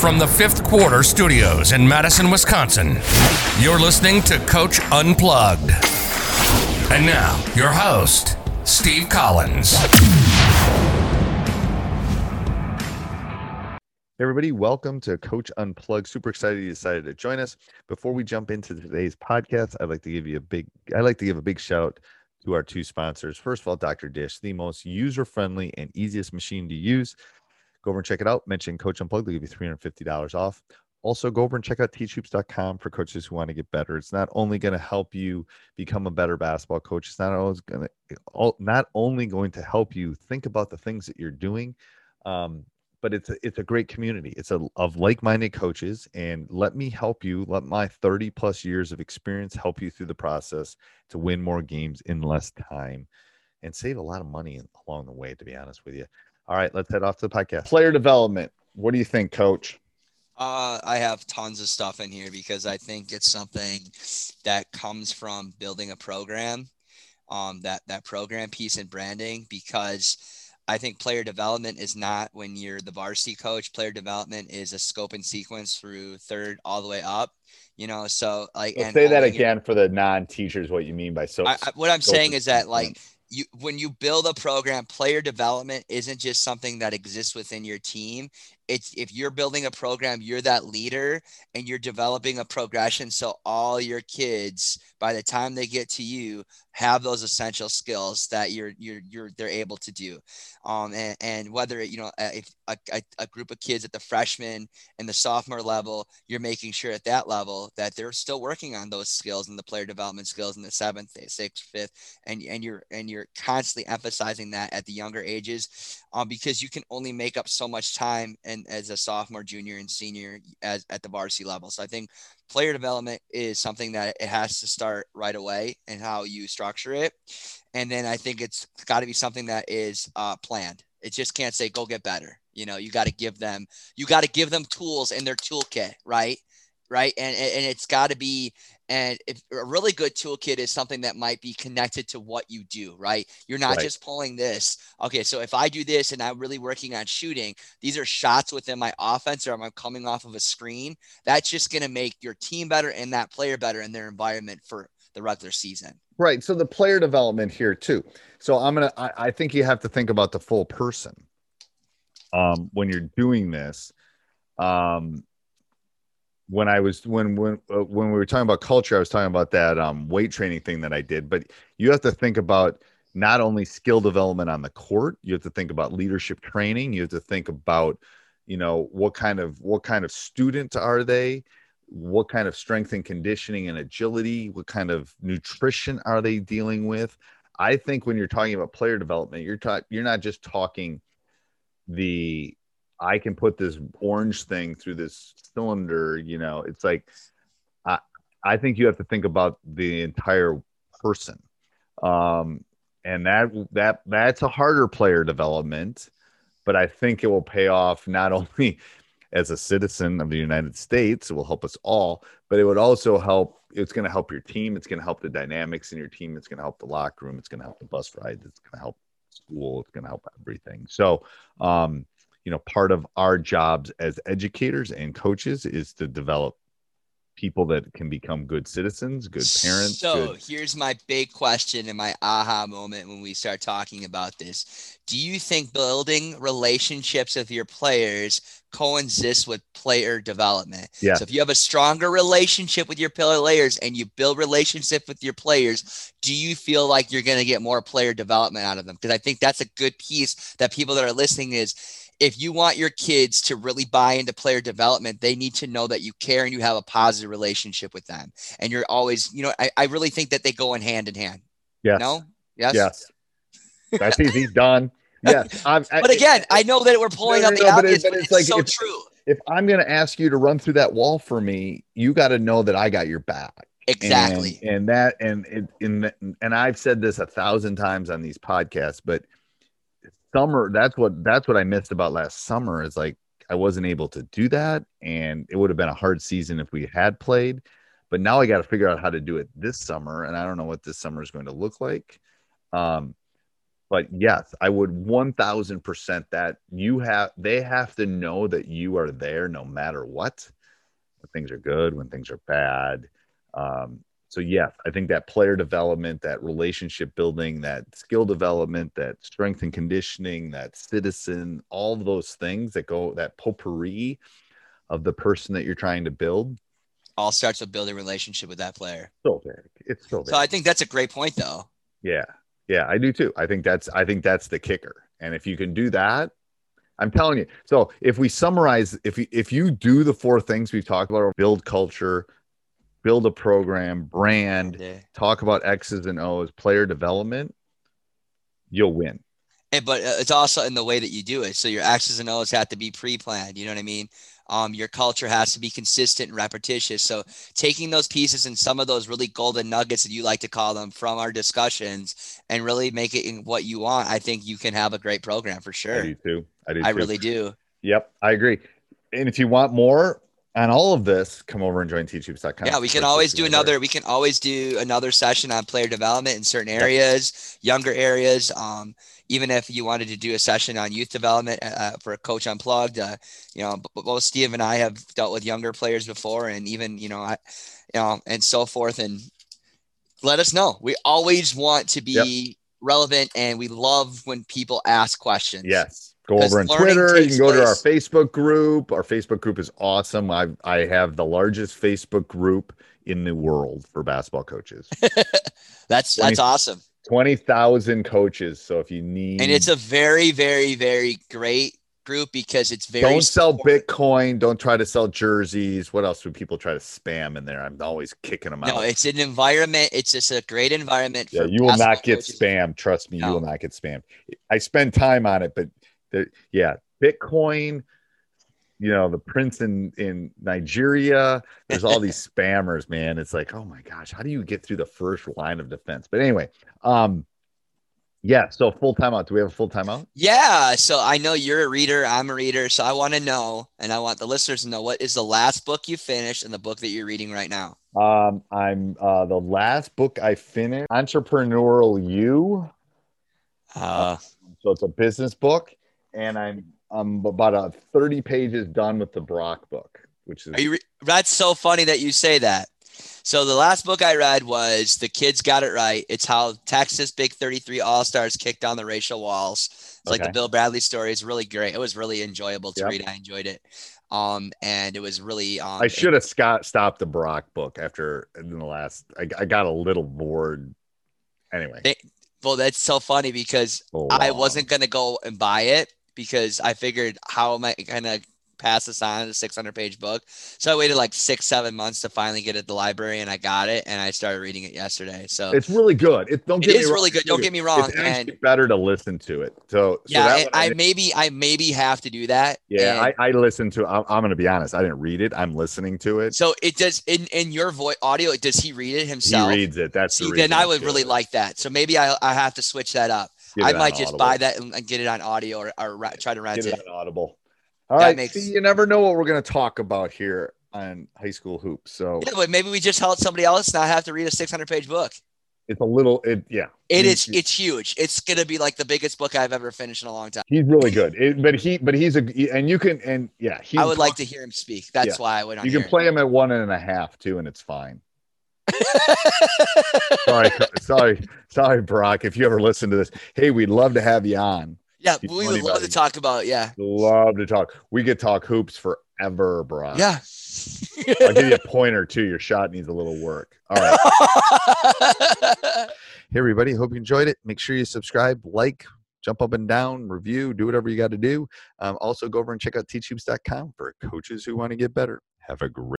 From the fifth quarter studios in Madison, Wisconsin, you're listening to Coach Unplugged. And now, your host, Steve Collins. Everybody, welcome to Coach Unplugged. Super excited you decided to join us. Before we jump into today's podcast, I'd like to give you a big I'd like to give a big shout to our two sponsors. First of all, Dr. Dish, the most user-friendly and easiest machine to use. Go over and check it out. Mention Coach Unplugged, they'll give you $350 off. Also, go over and check out teachhoops.com for coaches who want to get better. It's not only going to help you become a better basketball coach, it's not always going to not only going to help you think about the things that you're doing, um, but it's a, it's a great community. It's a of like-minded coaches, and let me help you. Let my 30 plus years of experience help you through the process to win more games in less time, and save a lot of money along the way. To be honest with you. All right, let's head off to the podcast. Player development. What do you think, Coach? Uh, I have tons of stuff in here because I think it's something that comes from building a program, um, that that program piece and branding. Because I think player development is not when you're the varsity coach. Player development is a scope and sequence through third all the way up. You know, so like and say that again for the non-teachers. What you mean by so? I, I, what I'm saying is that like you when you build a program player development isn't just something that exists within your team it's if you're building a program you're that leader and you're developing a progression so all your kids by the time they get to you have those essential skills that you're you're you're they're able to do. Um and, and whether you know if a, a, a group of kids at the freshman and the sophomore level you're making sure at that level that they're still working on those skills and the player development skills in the seventh sixth fifth and and you're and you're constantly emphasizing that at the younger ages um, because you can only make up so much time and as a sophomore junior and senior as at the varsity level so i think player development is something that it has to start right away and how you structure it. And then I think it's got to be something that is uh, planned. It just can't say go get better. You know, you got to give them you got to give them tools in their toolkit, right? Right, and and it's got to be and if a really good toolkit is something that might be connected to what you do, right? You're not right. just pulling this. Okay, so if I do this and I'm really working on shooting, these are shots within my offense or I'm coming off of a screen. That's just going to make your team better and that player better in their environment for the regular season. Right. So the player development here too. So I'm gonna. I, I think you have to think about the full person um, when you're doing this. Um, when I was when when uh, when we were talking about culture, I was talking about that um, weight training thing that I did. But you have to think about not only skill development on the court, you have to think about leadership training. You have to think about, you know, what kind of what kind of student are they? What kind of strength and conditioning and agility? What kind of nutrition are they dealing with? I think when you're talking about player development, you're talking you're not just talking the I can put this orange thing through this cylinder, you know, it's like I I think you have to think about the entire person. Um and that that that's a harder player development, but I think it will pay off not only as a citizen of the United States, it will help us all, but it would also help it's going to help your team, it's going to help the dynamics in your team, it's going to help the locker room, it's going to help the bus ride, it's going to help school, it's going to help everything. So, um you know part of our jobs as educators and coaches is to develop people that can become good citizens good parents so good... here's my big question and my aha moment when we start talking about this. Do you think building relationships with your players coexists with player development? Yeah. so if you have a stronger relationship with your players and you build relationship with your players do you feel like you're going to get more player development out of them? Because i think that's a good piece that people that are listening is if you want your kids to really buy into player development, they need to know that you care and you have a positive relationship with them. And you're always, you know, I, I really think that they go in hand in hand. Yes. No? Yes. Yes. That's easy. Done. yeah. I'm, I- But again, I know that we're pulling No, no, the no, but it- obvious, but but it's it's, like so if- true. if I'm going to ask you to run through that wall for me, you got to know that I got your back. Exactly. And, and that, and it, in, and I've said this a thousand times on these podcasts, but summer, that's what, that's what I missed about last summer is like, I wasn't able to do that. And it would have been a hard season if we had played, but now I got to figure out how to do it this summer. And I don't know what this summer is going to look like. Um, but yes, I would 1000% that you have, they have to know that you are there no matter what, when things are good, when things are bad. Um, so yes, I think that player development, that relationship building, that skill development, that strength and conditioning, that citizen, all those things that go that potpourri of the person that you're trying to build. All starts with building a relationship with that player. So big. It's so big. So I think that's a great point, though. Yeah. Yeah, I do too. I think that's I think that's the kicker. And if you can do that, I'm telling you. So if we summarize, if you if you do the four things we've talked about, build culture, build a program, brand, Yeah. talk about X's and O's, player development, you'll win. And, but uh, it's also in the way that you do it. So your X's and O's have to be pre-planned. You know what I mean? Um, your culture has to be consistent and repetitious. So taking those pieces and some of those really golden nuggets that you like to call them from our discussions and really make it in what you want, I think you can have a great program for I sure. do too. I do I too. really do. Yep, I agree. And if you want more on all of this, come over and join teachhoops.com. Yeah, we can always do another. We can always do another session on player development in certain areas, younger areas. Um, even if you wanted to do a session on youth development uh, for a coach unplugged, uh, you know, both Steve and I have dealt with younger players before, and even you know, I, you know, and so forth. And let us know. We always want to be relevant, and we love when people ask questions. Yes. Go over on Twitter. You can go to our. Facebook group. Our Facebook group is awesome. I I have the largest Facebook group in the world for basketball coaches. that's Twenty- that's awesome. 20,000 coaches. So if you need And it's a very, very, very great group because it's very don't sell. Bitcoin, don't try to sell jerseys. What else would people try to spam in there? I'm always kicking them out. No, it's an environment. It's just a great environment. yeah, for you will not get coaches. spammed. Trust me, you will not get spammed. I spend time on it, but there, yeah, Bitcoin, you know, the prince in in Nigeria. There's all these spammers, man. It's like, oh my gosh, how do you get through the first line of defense? But anyway, um, yeah. So full timeout. Do we have a full timeout? Yeah. So I know you're a reader. I'm a reader. So I want to know, and I want the listeners to know what is the last book you finished and the book that you're reading right now. Um, I'm uh the last book I finished, Entrepreneurial You. Uh, So it's a business book, and I'm I'm about a 30 pages done with the Barack book, which is? Re- that's so funny that you say that. So the last book I read was "The Kids Got It Right." It's how Texas Big 33 All Stars kicked down the racial walls. It's like the Bill Bradley story. It's really great. It was really enjoyable to Yep. read. I enjoyed it. Um, and it was really. Um, I should have Scott stopped the Barack book after in the last. I, I got a little bored. Anyway, They- Well, that's so funny because Oh, I wasn't gonna go and buy it because I figured how am I gonna pass this on a 600 page book? So I waited like six, seven months to finally get it at the library, and I got it, and I started reading it yesterday. So it's really good. It don't it get me is really good. Don't get me wrong. It's And better to listen to it. So, so yeah, one I maybe I maybe have to do that. yeah, And I, I listened to. I'm, I'm going to be honest. I didn't read it. I'm listening to it. so it does in in your voice audio. Does he read it himself? He reads it. That's the See, reason then I would really it. like that. So maybe I I have to switch that up. I might just Audible. buy that and, get it on audio or, or try to rent Get it. it on Audible. All That right. makes- See, you never know what we're going to talk about here on high school hoops. So Yeah, but maybe we just help somebody else not have to read a 600 page book. it's a little. It yeah. It He- is. It's huge. It's gonna be like the biggest book I've ever finished in a long time. He's really good. It, but he but he's a and you can and yeah. He I would like to hear him speak. That's Yeah. why I would. You can play him at one and a half too, and it's fine. Sorry, sorry, sorry, Barack. If you ever listen to this, hey, we'd love to have you on. yeah, He's we would love to talk about. Yeah, Love to talk. We could talk hoops forever, Barack. yeah. I'll give you a pointer too. Your shot needs a little work. All right. Hey, everybody. Hope you enjoyed it. Make sure you subscribe, like, jump up and down, review, do whatever you got to do. Um, also, go over and check out teachhoops.com for coaches who want to get better. Have a great